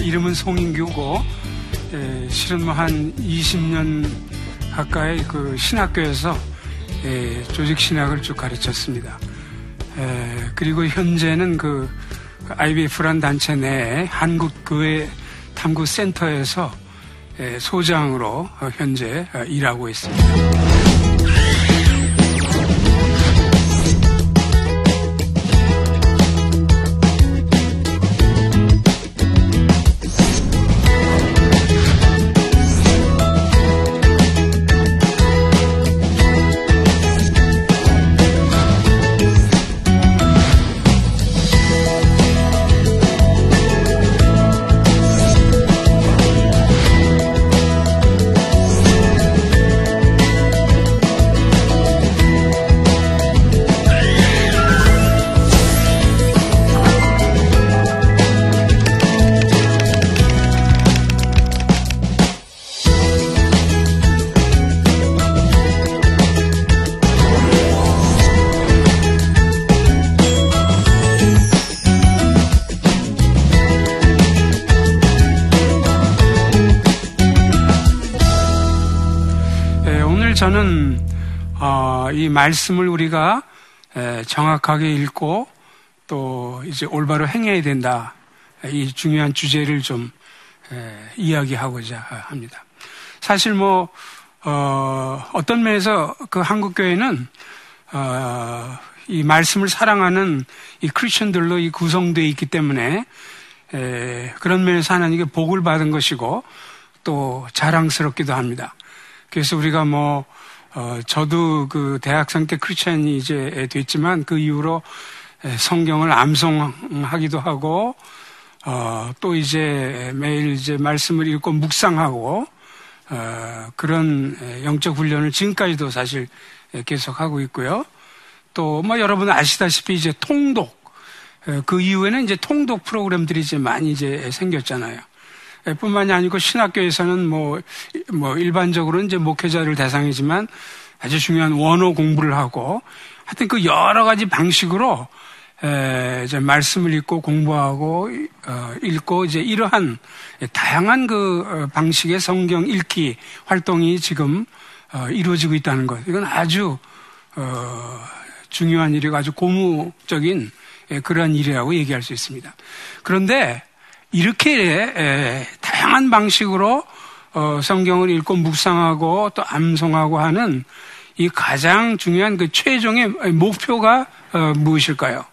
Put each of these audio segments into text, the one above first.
이름은 송인규고 에, 실은 뭐 한 20년 가까이 그 신학교에서 에, 조직 신학을 쭉 가르쳤습니다. 에, 그리고 현재는 그 IBF란 단체 내 한국교회 탐구센터에서 에, 소장으로 현재 일하고 있습니다. 말씀을 우리가 정확하게 읽고 또 이제 올바로 행해야 된다. 이 중요한 주제를 좀 이야기하고자 합니다. 사실 뭐 어, 어떤 면에서 그 한국 교회는 어, 이 말씀을 사랑하는 이 크리스천들로 이 구성되어 있기 때문에 에, 그런 면에서 하나님께 복을 받은 것이고 또 자랑스럽기도 합니다. 그래서 우리가 뭐, 어, 저도 그 대학생 때 크리스찬이 이제 됐지만 그 이후로 성경을 암송하기도 하고, 어, 또 이제 매일 이제 말씀을 읽고 묵상하고, 어, 그런 영적 훈련을 지금까지도 사실 계속하고 있고요. 또 뭐 여러분 아시다시피 이제 통독, 그 이후에는 이제 통독 프로그램들이 이제 많이 이제 생겼잖아요. 뿐만이 아니고 신학교에서는 뭐, 뭐 일반적으로 이제 목회자를 대상이지만 아주 중요한 원어 공부를 하고 하여튼 그 여러 가지 방식으로 에, 이제 말씀을 읽고 공부하고 어, 읽고 이제 이러한 다양한 그 어, 방식의 성경 읽기 활동이 지금 어, 이루어지고 있다는 것. 이건 아주 어, 중요한 일이고 아주 고무적인 예, 그러한 일이라고 얘기할 수 있습니다. 그런데 이렇게 다양한 방식으로 어, 성경을 읽고 묵상하고 또 암송하고 하는 이 가장 중요한 그 최종의 목표가 어, 무엇일까요?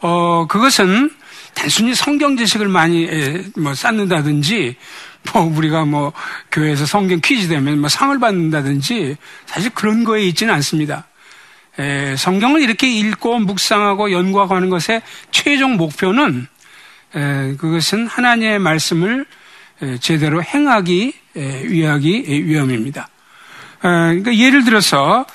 어, 그것은 단순히 성경 지식을 많이 뭐 쌓는다든지 뭐 우리가 뭐 교회에서 성경 퀴즈 되면 뭐 상을 받는다든지 사실 그런 거에 있지는 않습니다. 에, 성경을 이렇게 읽고 묵상하고 연구하고 하는 것의 최종 목표는 그것은 하나님의 말씀을 제대로 행하기 위하기 위함입니다. 어, 그러니까 예를 들어서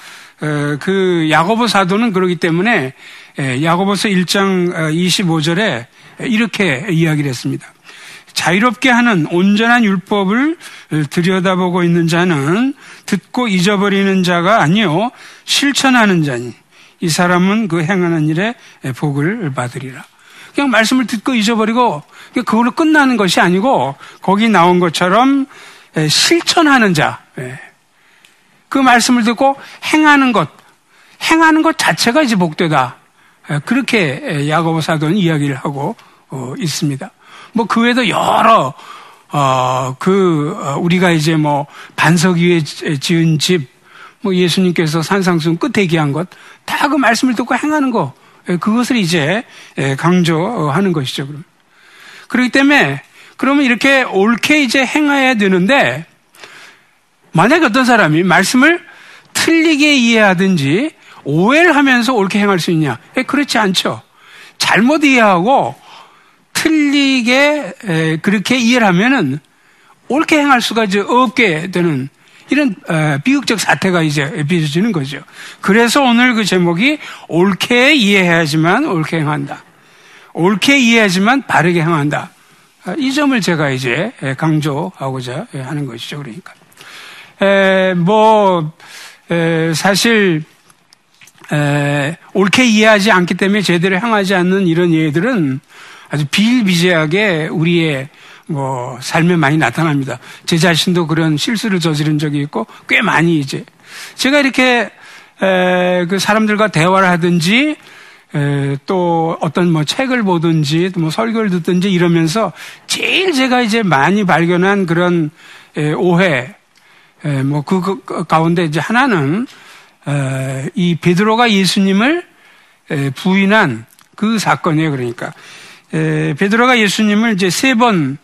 어, 그 야고보 사도는 그러기 때문에 야고보서 1장 25절에 어, 이렇게 이야기를 했습니다. 자유롭게 하는 온전한 율법을 들여다보고 있는 자는 듣고 잊어버리는 자가 아니요 실천하는 자니 이 사람은 그 행하는 일에 복을 받으리라. 그냥 말씀을 듣고 잊어버리고 그걸로 끝나는 것이 아니고 거기 나온 것처럼 실천하는 자. 그 말씀을 듣고 행하는 것, 행하는 것 자체가 이제 복되다. 그렇게 야고보 사도는 이야기를 하고 어, 있습니다. 뭐 그 외에도 여러 어, 그 어, 우리가 이제 뭐 반석 위에 지은 집, 뭐 예수님께서 산상순 끝에 얘기한 것, 다 그 말씀을 듣고 행하는 거, 예, 그것을 이제 예, 강조하는 것이죠. 그렇기 때문에 그러면 이렇게 옳게 이제 행해야 되는데 만약에 어떤 사람이 말씀을 틀리게 이해하든지 오해를 하면서 옳게 행할 수 있냐? 예, 그렇지 않죠. 잘못 이해하고 틀리게 그렇게 이해를 하면은 옳게 행할 수가 이제 없게 되는 이런 어, 비극적 사태가 이제 빚어지는 거죠. 그래서 오늘 그 제목이 옳게 이해해야지만 옳게 행한다. 옳게 이해하지만 바르게 행한다. 아, 이 점을 제가 이제 강조하고자 하는 것이죠. 그러니까. 에, 뭐, 에, 사실, 에, 옳게 이해하지 않기 때문에 제대로 향하지 않는 이런 예들은 아주 비일비재하게 우리의 뭐 삶에 많이 나타납니다. 제 자신도 그런 실수를 저지른 적이 있고 꽤 많이 이제 제가 이렇게 에, 그 사람들과 대화를 하든지 에, 또 어떤 뭐 책을 보든지 뭐 설교를 듣든지 이러면서 제일 제가 이제 많이 발견한 그런 에, 오해 뭐그 그, 그 가운데 이제 하나는 에, 이 베드로가 예수님을 에, 부인한 그 사건이에요. 그러니까 에, 베드로가 예수님을 이제 세 번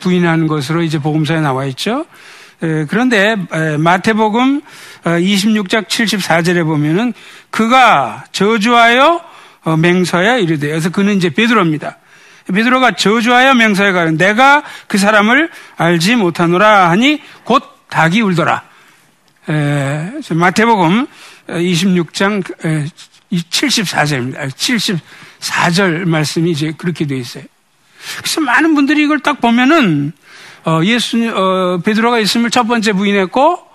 부인한 것으로 이제 복음서에 나와 있죠. 그런데 마태복음 26장 어, 74절에 보면은 그가 저주하여 어, 맹서야 이르되 그래서 그는 이제 베드로입니다. 베드로가 저주하여 맹서에 가는 내가 그 사람을 알지 못하노라 하니 곧 닭이 울더라. 마태복음 26장 74절입니다. 74절 말씀이 이제 그렇게 되어 있어요. 그래서 많은 분들이 이걸 딱 보면은 어, 예수 어, 베드로가 예수님을 첫 번째 부인했고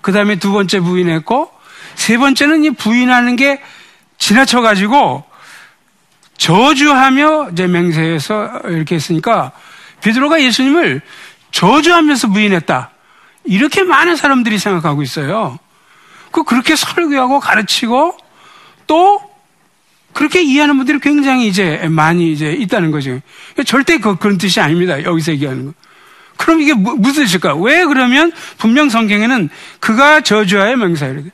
그 다음에 두 번째 부인했고 세 번째는 이 부인하는 게 지나쳐 가지고 저주하며 이제 맹세해서 이렇게 했으니까 베드로가 예수님을 저주하면서 부인했다. 이렇게 많은 사람들이 생각하고 있어요. 그 그렇게 설교하고 가르치고 또 그렇게 이해하는 분들이 굉장히 이제 많이 이제 있다는 거죠. 절대 그, 그런 뜻이 아닙니다. 여기서 얘기하는 거. 그럼 이게 무슨 뜻일까? 왜 그러면 분명 성경에는 그가 저주하여 명사이래.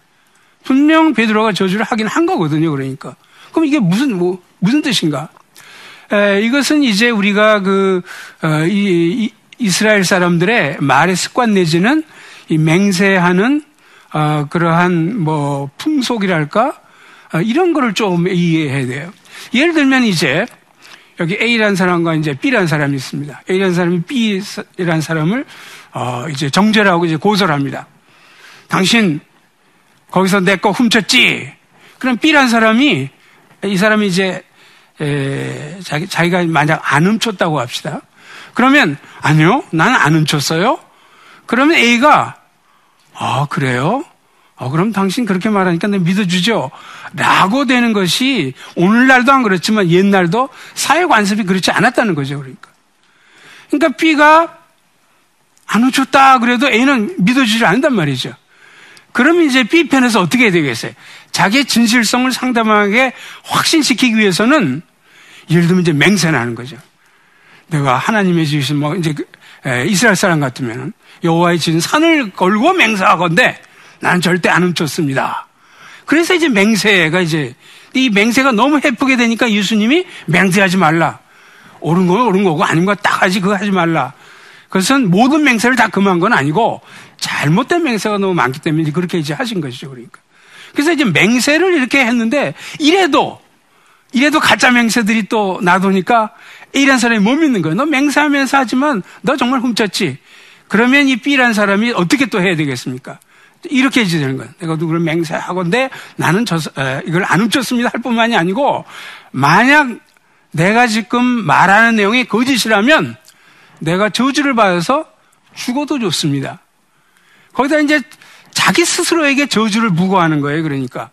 분명 베드로가 저주를 하긴 한 거거든요. 그러니까. 그럼 이게 무슨 뭐 무슨 뜻인가? 에, 이것은 이제 우리가 그 어, 이, 이, 이스라엘 사람들의 말의 습관 내지는 이 맹세하는 어, 그러한 뭐 풍속이랄까 어, 이런 거를 좀 이해해야 돼요. 예를 들면 이제 여기 A라는 사람과 이제 B라는 사람이 있습니다. A라는 사람이 B라는 사람을 어 이제 정죄하고 이제 고소를 합니다. 당신 거기서 내 거 훔쳤지? 그럼 B라는 사람이 이 사람이 이제 에, 자기, 자기가 만약 안 훔쳤다고 합시다. 그러면 아니요, 나는 안 훔쳤어요. 그러면 A가 아 그래요? 어, 그럼 당신 그렇게 말하니까 내 믿어주죠? 라고 되는 것이 오늘날도 안 그렇지만 옛날도 사회 관습이 그렇지 않았다는 거죠. 그러니까. 그러니까 B가 안 웃었다 그래도 A는 믿어주지 않는단 말이죠. 그러면 이제 B편에서 어떻게 해야 되겠어요? 자기의 진실성을 상담하게 확신시키기 위해서는 예를 들면 이제 맹세를 하는 거죠. 내가 하나님의 지으신 뭐 이제 그, 이스라엘 사람 같으면 여호와의 지은 산을 걸고 맹세하건데 나는 절대 안 훔쳤습니다. 그래서 이제 맹세가 이제 이 맹세가 너무 해프게 되니까 예수님이 맹세하지 말라. 옳은 건 옳은 거고 아닌 거 딱 하지 그거 하지 말라. 그것은 모든 맹세를 다 금한 건 아니고 잘못된 맹세가 너무 많기 때문에 그렇게 이제 하신 것이죠. 그러니까. 그래서 이제 맹세를 이렇게 했는데 이래도 이래도 가짜 맹세들이 또 나도니까 A란 사람이 못 믿는 거예요. 너 맹세하면서 하지만 너 정말 훔쳤지. 그러면 이 B란 사람이 어떻게 또 해야 되겠습니까? 이렇게 해줘야 되는 거예요. 내가 누구를 맹세하건데 나는 저, 에, 이걸 안 훔쳤습니다 할 뿐만이 아니고 만약 내가 지금 말하는 내용이 거짓이라면 내가 저주를 받아서 죽어도 좋습니다. 거기다 이제 자기 스스로에게 저주를 무고하는 거예요. 그러니까.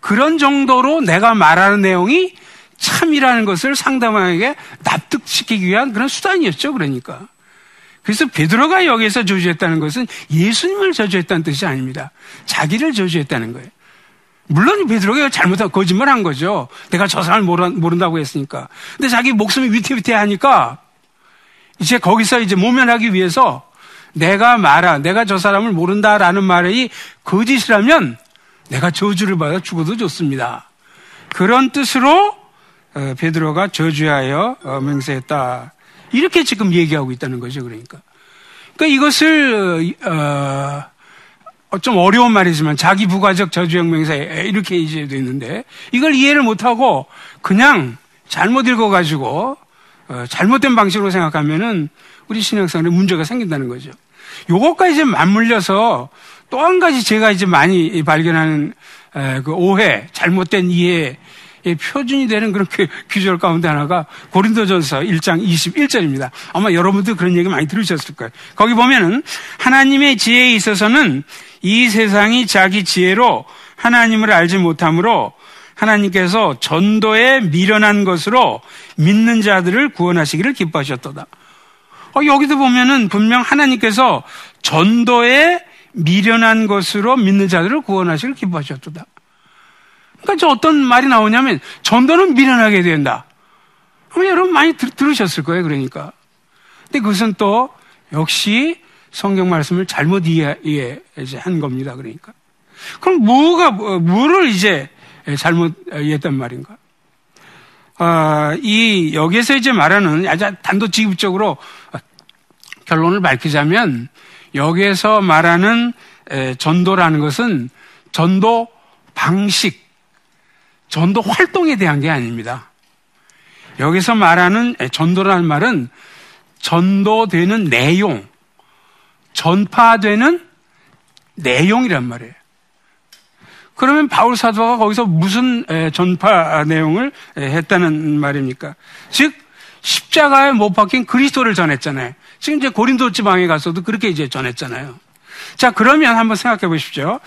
그런 정도로 내가 말하는 내용이 참이라는 것을 상대방에게 납득시키기 위한 그런 수단이었죠. 그러니까. 그래서 베드로가 여기서 저주했다는 것은 예수님을 저주했다는 뜻이 아닙니다. 자기를 저주했다는 거예요. 물론 베드로가 잘못한 거짓말 한 거죠. 내가 저 사람을 모른다고 했으니까. 근데 자기 목숨이 위태위태하니까 이제 거기서 이제 모면하기 위해서 내가 말아, 내가 저 사람을 모른다라는 말이 거짓이라면 내가 저주를 받아 죽어도 좋습니다. 그런 뜻으로 어, 베드로가 저주하여 어, 맹세했다. 이렇게 지금 얘기하고 있다는 거죠. 그러니까. 그러니까 이것을 어, 좀 어려운 말이지만 자기 부가적 저주혁명사 이렇게 이제 됐는데 이걸 이해를 못하고 그냥 잘못 읽어가지고 어, 잘못된 방식으로 생각하면은 우리 신앙생활에 문제가 생긴다는 거죠. 요것과 이제 맞물려서 또 한 가지 제가 이제 많이 발견하는 에, 그 오해, 잘못된 이해 표준이 되는 그런 규절 가운데 하나가 고린도전서 1장 21절입니다. 아마 여러분도 그런 얘기 많이 들으셨을 거예요. 거기 보면은 하나님의 지혜에 있어서는 이 세상이 자기 지혜로 하나님을 알지 못함으로 하나님께서 전도에 미련한 것으로 믿는 자들을 구원하시기를 기뻐하셨도다. 어, 여기도 보면은 분명 하나님께서 전도에 미련한 것으로 믿는 자들을 구원하시기를 기뻐하셨도다. 그러니까 저 어떤 말이 나오냐면 전도는 미련하게 된다. 여러분 많이 들, 들으셨을 거예요. 그러니까. 근데 그것은 또 역시 성경 말씀을 잘못 이해, 한 겁니다. 그러니까. 그럼 뭐가, 뭐, 뭐를 이제 잘못 이해했단 말인가? 아, 이, 여기에서 이제 말하는 아주 단도직입적으로 결론을 밝히자면 여기에서 말하는 전도라는 것은 전도 방식, 전도 활동에 대한 게 아닙니다. 여기서 말하는 전도라는 말은 전도되는 내용, 전파되는 내용이란 말이에요. 그러면 바울 사도가 거기서 무슨 전파 내용을 했다는 말입니까? 즉 십자가에 못 박힌 그리스도를 전했잖아요. 지금 이제 고린도 지방에 가서도 그렇게 이제 전했잖아요. 자 그러면 한번 생각해 보십시오.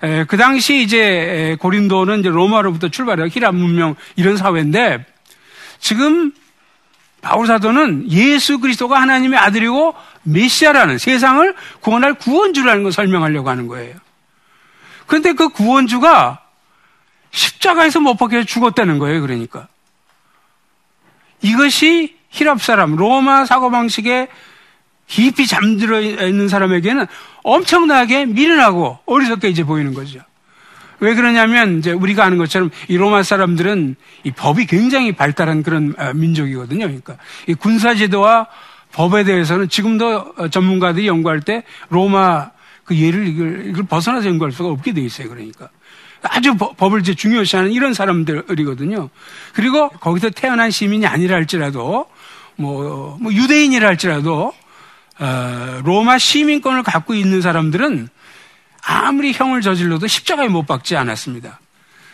그 당시 이제 고린도는 이제 로마로부터 출발해요. 히랍 문명 이런 사회인데 지금 바울 사도는 예수 그리스도가 하나님의 아들이고 메시아라는 세상을 구원할 구원주라는 걸 설명하려고 하는 거예요. 그런데 그 구원주가 십자가에서 못 박혀 죽었다는 거예요. 그러니까 이것이 히랍 사람 로마 사고 방식에 깊이 잠들어 있는 사람에게는 엄청나게 미련하고 어리석게 이제 보이는 거죠. 왜 그러냐면 이제 우리가 아는 것처럼 이 로마 사람들은 이 법이 굉장히 발달한 그런 아, 민족이거든요. 그러니까 이 군사 제도와 법에 대해서는 지금도 어, 전문가들이 연구할 때 로마 그 예를 이걸, 이걸 벗어나서 연구할 수가 없게 돼 있어요. 그러니까 아주 법을 이제 중요시하는 이런 사람들이거든요. 그리고 거기서 태어난 시민이 아니라 할지라도 뭐, 뭐 유대인이라 할지라도 어, 로마 시민권을 갖고 있는 사람들은 아무리 형을 저질러도 십자가에 못 박지 않았습니다.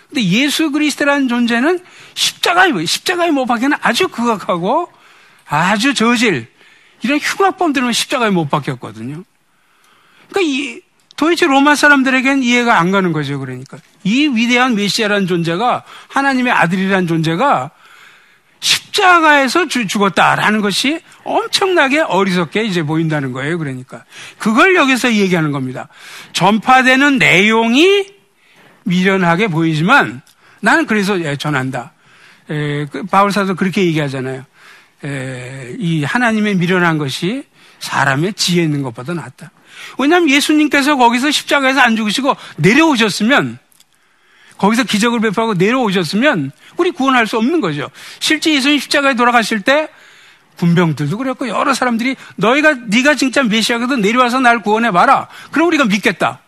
근데 예수 그리스도라는 존재는 십자가에, 십자가에 못 박기는 아주 극악하고 아주 저질, 이런 흉악범들은 십자가에 못 박혔거든요. 그러니까 이, 도대체 로마 사람들에겐 이해가 안 가는 거죠. 그러니까. 이 위대한 메시아라는 존재가 하나님의 아들이라는 존재가 십자가에서 죽었다라는 것이 엄청나게 어리석게 이제 보인다는 거예요. 그러니까. 그걸 여기서 얘기하는 겁니다. 전파되는 내용이 미련하게 보이지만 나는 그래서 예, 전한다. 에, 그 바울 사도 그렇게 얘기하잖아요. 에, 이 하나님의 미련한 것이 사람의 지혜 있는 것보다 낫다. 왜냐하면 예수님께서 거기서 십자가에서 안 죽으시고 내려오셨으면 거기서 기적을 베풀고 내려오셨으면 우리 구원할 수 없는 거죠. 실제 예수님 십자가에 돌아가실 때 군병들도 그랬고 여러 사람들이 너희가 네가 진짜 메시아거든 내려와서 날 구원해 봐라. 그럼 우리가 믿겠다.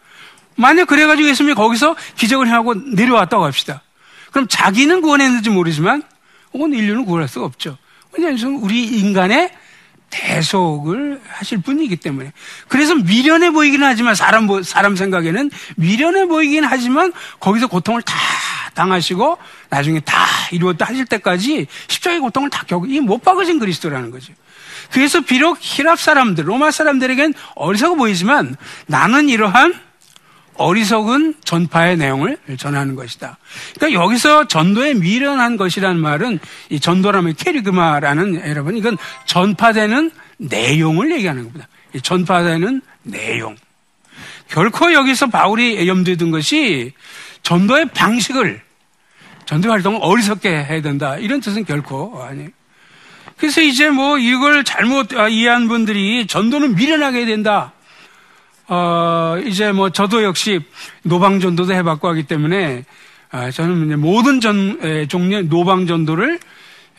만약 그래가지고 예수님이 거기서 기적을 행하고 내려왔다고 합시다. 그럼 자기는 구원했는지 모르지만 온 인류는 구원할 수가 없죠. 왜냐하면 우리 인간의 대속을 하실 분이기 때문에. 그래서 미련해 보이긴 하지만 사람, 사람 생각에는 미련해 보이긴 하지만 거기서 고통을 다 당하시고 나중에 다 이루었다 하실 때까지 십자가의 고통을 다 겪고 이 못 박으신 그리스도라는 거죠. 그래서 비록 히랍 사람들, 로마 사람들에겐 어리석어 보이지만 나는 이러한 어리석은 전파의 내용을 전하는 것이다. 그러니까 여기서 전도에 미련한 것이라는 말은 이 전도라면 캐리그마라는 여러분 이건 전파되는 내용을 얘기하는 겁니다. 전파되는 내용. 결코 여기서 바울이 염두에 둔 것이 전도의 방식을 전도 활동을 어리석게 해야 된다. 이런 뜻은 결코 아니에요. 그래서 이제 뭐 이걸 잘못 이해한 분들이 전도는 미련하게 해야 된다. 어, 이제 뭐 저도 역시 노방전도도 해봤고 하기 때문에 어, 저는 모든 전, 에, 종류의 노방전도를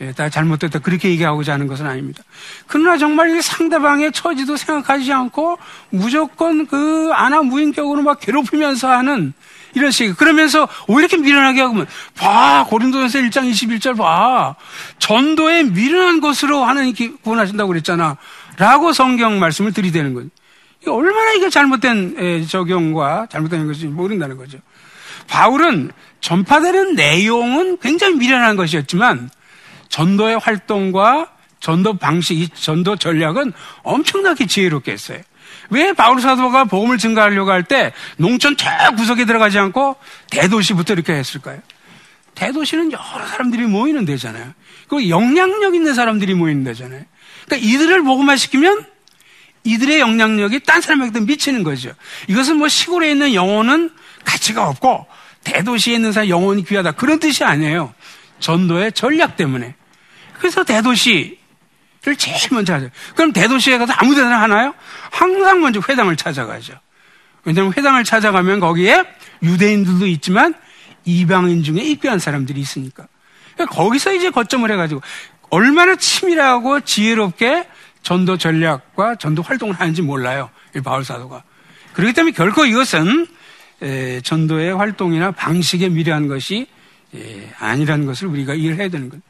에, 다 잘못됐다 그렇게 얘기하고자 하는 것은 아닙니다. 그러나 정말 상대방의 처지도 생각하지 않고 무조건 그 아나 무인격으로 막 괴롭히면서 하는 이런 식. 그러면서 왜 이렇게 미련하게 하면 봐 고린도전서 1장 21절 봐 전도에 미련한 것으로 하나님께 구원하신다고 그랬잖아. 라고 성경 말씀을 들이대는 거예요. 얼마나 이게 잘못된 적용과 잘못된 것인지 모른다는 거죠. 바울은 전파되는 내용은 굉장히 미련한 것이었지만 전도의 활동과 전도 방식, 전도 전략은 엄청나게 지혜롭게 했어요. 왜 바울 사도가 복음을 증가하려고 할 때 농촌 저 구석에 들어가지 않고 대도시부터 이렇게 했을까요? 대도시는 여러 사람들이 모이는 데잖아요. 그 영향력 있는 사람들이 모이는 데잖아요. 그러니까 이들을 복음화 시키면 이들의 영향력이 딴 사람에게도 미치는 거죠. 이것은 뭐 시골에 있는 영혼은 가치가 없고 대도시에 있는 사람 영혼이 귀하다. 그런 뜻이 아니에요. 전도의 전략 때문에. 그래서 대도시를 제일 먼저 하죠. 그럼 대도시에 가서 아무 데나 하나요? 항상 먼저 회당을 찾아가죠. 왜냐하면 회당을 찾아가면 거기에 유대인들도 있지만 이방인 중에 입교한 사람들이 있으니까. 그러니까 거기서 이제 거점을 해가지고 얼마나 치밀하고 지혜롭게 전도 전략과 전도 활동을 하는지 몰라요. 이 바울 사도가. 그렇기 때문에 결코 이것은 전도의 활동이나 방식에 미려한 것이 아니라는 것을 우리가 이해해야 되는 거예요.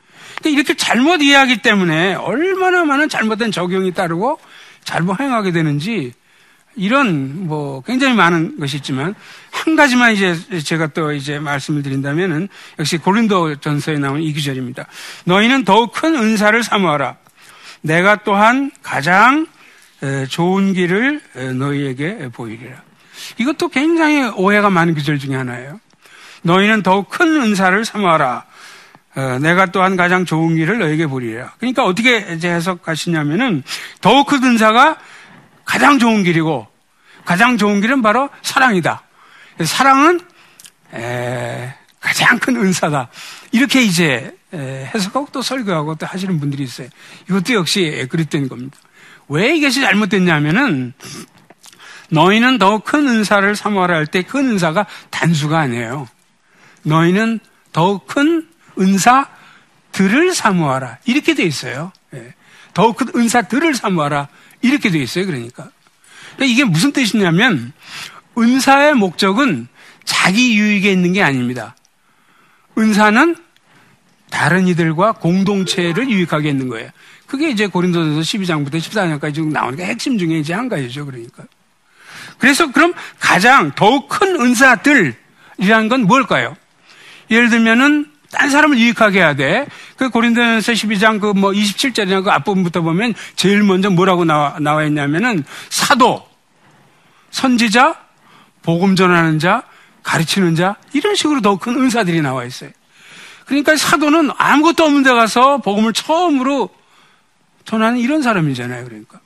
이렇게 잘못 이해하기 때문에 얼마나 많은 잘못된 적용이 따르고 잘못 행하게 되는지 이런 뭐 굉장히 많은 것이 있지만 한 가지만 이제 제가 또 이제 말씀을 드린다면은 역시 고린도 전서에 나온 이 구절입니다. 너희는 더욱 큰 은사를 사모하라. 내가 또한 가장 좋은 길을 너희에게 보이리라. 이것도 굉장히 오해가 많은 구절 중에 하나예요. 너희는 더욱 큰 은사를. 어, 내가 또한 가장 좋은 길을 너에게 보리라. 그러니까 어떻게 해석하시냐면은 더욱 큰 은사가 가장 좋은 길이고 가장 좋은 길은 바로 사랑이다. 사랑은 에, 가장 큰 은사다. 이렇게 이제 에, 해석하고 또 설교하고 또 하시는 분들이 있어요. 이것도 역시 그랬던 겁니다. 왜 이것이 잘못됐냐면은 너희는 더 큰 은사를 사모하라 할 때 큰 은사가 단수가 아니에요. 너희는 더 큰 은사들을 사모하라. 이렇게 돼 있어요. 예. 더욱 큰 은사들을 사모하라. 이렇게 돼 있어요. 그러니까. 그러니까 이게 무슨 뜻이냐면 은사의 목적은 자기 유익에 있는 게 아닙니다. 은사는 다른 이들과 공동체를 유익하게 있는 거예요. 그게 이제 고린도전서 12장부터 14장까지 나오니까 핵심 중에 이제 한 가지죠. 그러니까. 그래서 그럼 가장 더욱 큰 은사들이라는 건 뭘까요? 예를 들면은 딴 사람을 유익하게 해야 돼. 그 고린도전서 12장 그 뭐 27절이나 그 앞부분부터 보면 제일 먼저 뭐라고 나와, 나와 있냐면은 사도, 선지자, 복음 전하는 자, 가르치는 자 이런 식으로 더 큰 은사들이 나와 있어요. 그러니까 사도는 아무것도 없는 데 가서 복음을 처음으로 전하는 이런 사람이잖아요. 그러니까.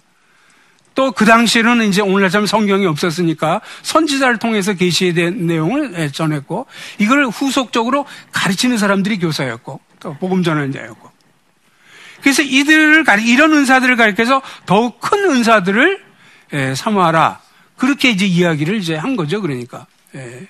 또 그 당시에는 이제 오늘날처럼 성경이 없었으니까 선지자를 통해서 계시에 대한 내용을 예, 전했고 이걸 후속적으로 가르치는 사람들이 교사였고 또 복음 전하는 자였고 그래서 이들을 이런 은사들을 가르쳐서 더욱 큰 은사들을 예, 사모하라 그렇게 이제 이야기를 이제 한 거죠. 그러니까. 예.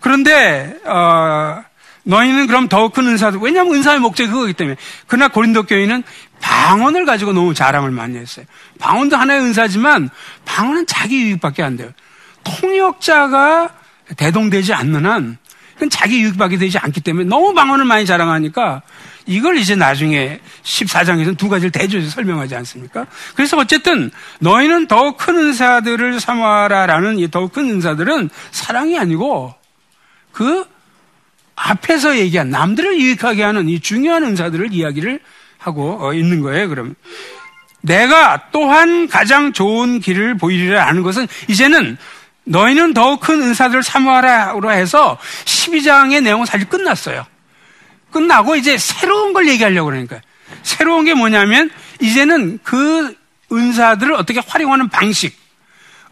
그런데 어, 너희는 그럼 더 큰 은사도 왜냐하면 은사의 목적이 그거기 때문에 그러나 고린도 교회는 방언을 가지고 너무 자랑을 많이 했어요. 방언도 하나의 은사지만 방언은 자기 유익밖에 안 돼요. 통역자가 대동되지 않는 한 그건 자기 유익밖에 되지 않기 때문에 너무 방언을 많이 자랑하니까 이걸 이제 나중에 14장에서는 두 가지를 대조해서 설명하지 않습니까? 그래서 어쨌든 너희는 더 큰 은사들을 사모하라라는 이 더 큰 은사들은 사랑이 아니고 그 앞에서 얘기한 남들을 유익하게 하는 이 중요한 은사들을 이야기를 하고 어, 있는 거예요, 그럼. 내가 또한 가장 좋은 길을 보이리라 하는 것은 이제는 너희는 더 큰 은사들을 사모하라로 해서 12장의 내용은 사실 끝났어요. 끝나고 이제 새로운 걸 얘기하려고 그러니까. 새로운 게 뭐냐면 이제는 그 은사들을 어떻게 활용하는 방식,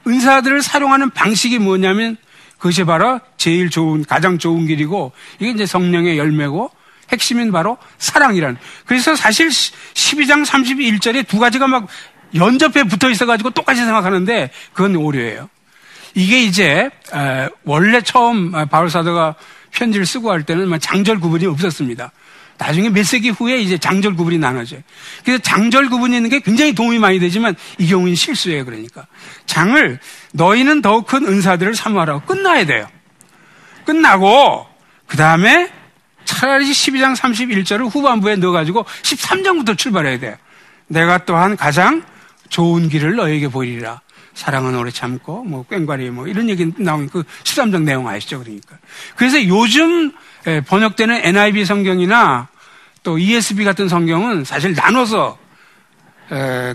은사들을 사용하는 방식이 뭐냐면 그것이 바로 제일 좋은, 가장 좋은 길이고 이게 이제 성령의 열매고 핵심인 바로 사랑이라는. 그래서 사실 12장 31절에 두 가지가 막 연접해 붙어 있어가지고 똑같이 생각하는데 그건 오류예요. 이게 이제 원래 처음 바울 사도가 편지를 쓰고 할 때는 장절 구분이 없었습니다. 나중에 몇 세기 후에 이제 장절 구분이 나눠져요. 그래서 장절 구분이 있는 게 굉장히 도움이 많이 되지만 이 경우는 실수예요. 그러니까 장을 너희는 더욱 큰 은사들을 사모하라고 끝나야 돼요. 끝나고 그 다음에 차라리 12장 31절을 후반부에 넣어가지고 13장부터 출발해야 돼요. 내가 또한 가장 좋은 길을 너에게 보이리라. 사랑은 오래 참고 뭐 꽹과리 뭐 이런 얘기 나온 그 13장 내용 아시죠? 그러니까. 그래서 요즘 번역되는 NIV 성경이나 또 ESV 같은 성경은 사실 나눠서 에,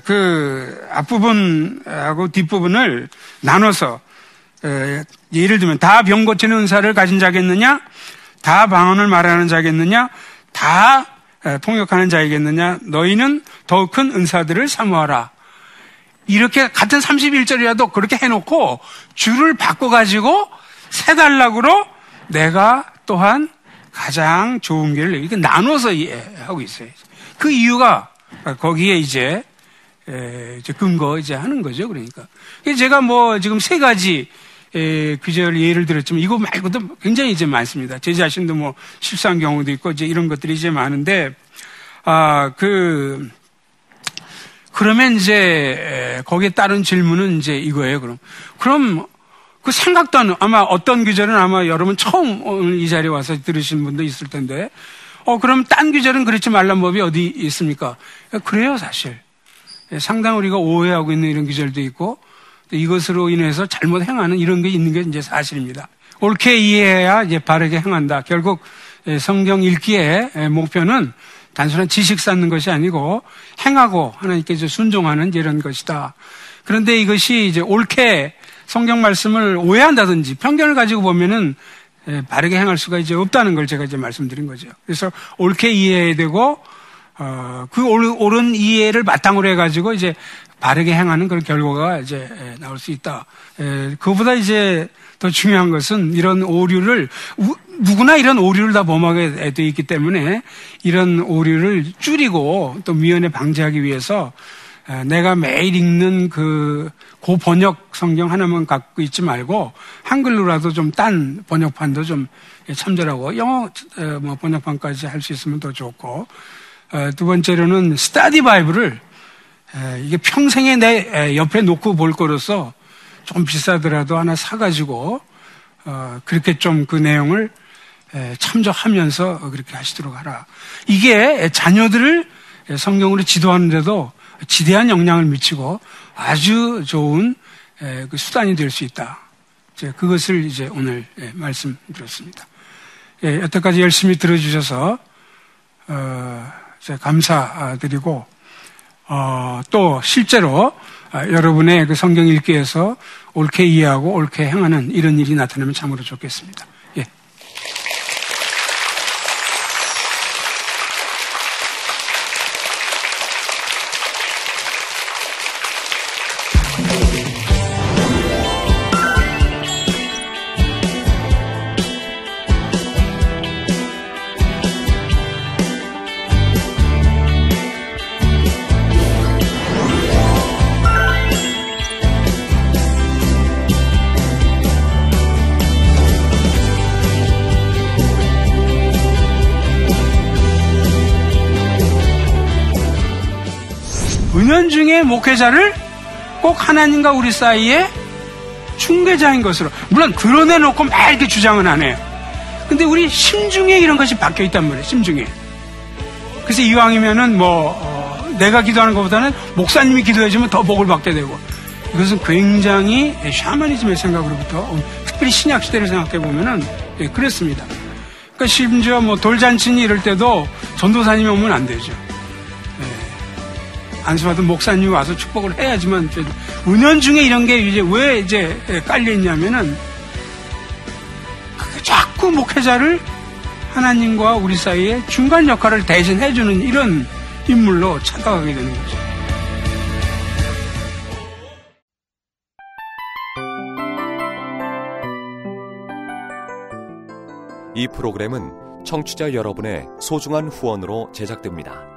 그 앞부분하고 뒷부분을 나눠서 에, 예를 들면 다 병 고치는 은사를 가진 자겠느냐? 다 방언을 말하는 자겠느냐? 다 통역하는 자이겠느냐? 너희는 더 큰 은사들을 사모하라. 이렇게 같은 31절이라도 그렇게 해놓고 줄을 바꿔가지고 세 단락으로 내가 또한 가장 좋은 길을 이렇게 나눠서 하고 있어요. 그 이유가 거기에 이제 근거 이제 하는 거죠. 그러니까 제가 뭐 지금 세 가지 규제를 예를 들었지만 이거 말고도 굉장히 이제 많습니다. 제 자신도 뭐 실수한 경우도 있고 이제 이런 것들이 이제 많은데 아 그 그러면 이제 거기에 따른 질문은 이제 이거예요. 그럼 그럼 그 생각도 안 아마 어떤 규절은 아마 여러분 처음 이 자리에 와서 들으신 분도 있을 텐데 어 그럼 딴 규절은 그렇지 말란 법이 어디 있습니까? 그래요 사실 상당 우리가 오해하고 있는 이런 규절도 있고 이것으로 인해서 잘못 행하는 이런 게 있는 게 이제 사실입니다. 옳게 이해해야 이제 바르게 행한다. 결국 성경 읽기의 목표는 단순한 지식 쌓는 것이 아니고 행하고 하나님께 순종하는 이런 것이다. 그런데 이것이 이제 옳게 성경 말씀을 오해한다든지 편견을 가지고 보면은 바르게 행할 수가 이제 없다는 걸 제가 이제 말씀드린 거죠. 그래서 옳게 이해해야 되고 어, 그 옳은 이해를 바탕으로 해가지고 이제 바르게 행하는 그런 결과가 이제 나올 수 있다. 그보다 이제 더 중요한 것은 이런 오류를 누구나 이런 오류를 다 범하게 돼 있기 때문에 이런 오류를 줄이고 또 미연에 방지하기 위해서 내가 매일 읽는 그 고번역 성경 하나만 갖고 있지 말고 한글로라도 좀 딴 번역판도 좀 참조하고 영어 뭐 번역판까지 할 수 있으면 더 좋고 두 번째로는 스타디 바이블을 이게 평생에 내 옆에 놓고 볼 거로서 좀 비싸더라도 하나 사가지고 어, 그렇게 좀 그 내용을 참조하면서 그렇게 하시도록 하라. 이게 자녀들을 성경으로 지도하는데도 지대한 영향을 미치고 아주 좋은 그 수단이 될 수 있다. 그것을 이제 오늘 말씀드렸습니다. 여태까지 열심히 들어주셔서 어, 감사드리고 어, 또 실제로 여러분의 그 성경 읽기에서 옳게 이해하고 옳게 행하는 이런 일이 나타나면 참으로 좋겠습니다. 예. 중에 목회자를 꼭 하나님과 우리 사이에 중개자인 것으로 물론 드러내놓고 막 이렇게 주장은 안 해요. 근데 우리 심중에 이런 것이 박혀 있단 말이에요. 심중에. 그래서 이왕이면은 뭐 어, 내가 기도하는 것보다는 목사님이 기도해주면 더 복을 받게 되고 이것은 굉장히 샤머니즘의 생각으로부터 어, 특별히 신약 시대를 생각해 보면은 예, 그랬습니다. 그러니까 심지어 뭐 돌잔치니 이럴 때도 전도사님이 오면 안 되죠. 안수받은 목사님이 와서 축복을 해야지만 은연중에 이런 게 이제 왜 이제 깔려 있냐면은 자꾸 목회자를 하나님과 우리 사이에 중간 역할을 대신해 주는 이런 인물로 찾아가게 되는 거죠. 이 프로그램은 청취자 여러분의 소중한 후원으로 제작됩니다.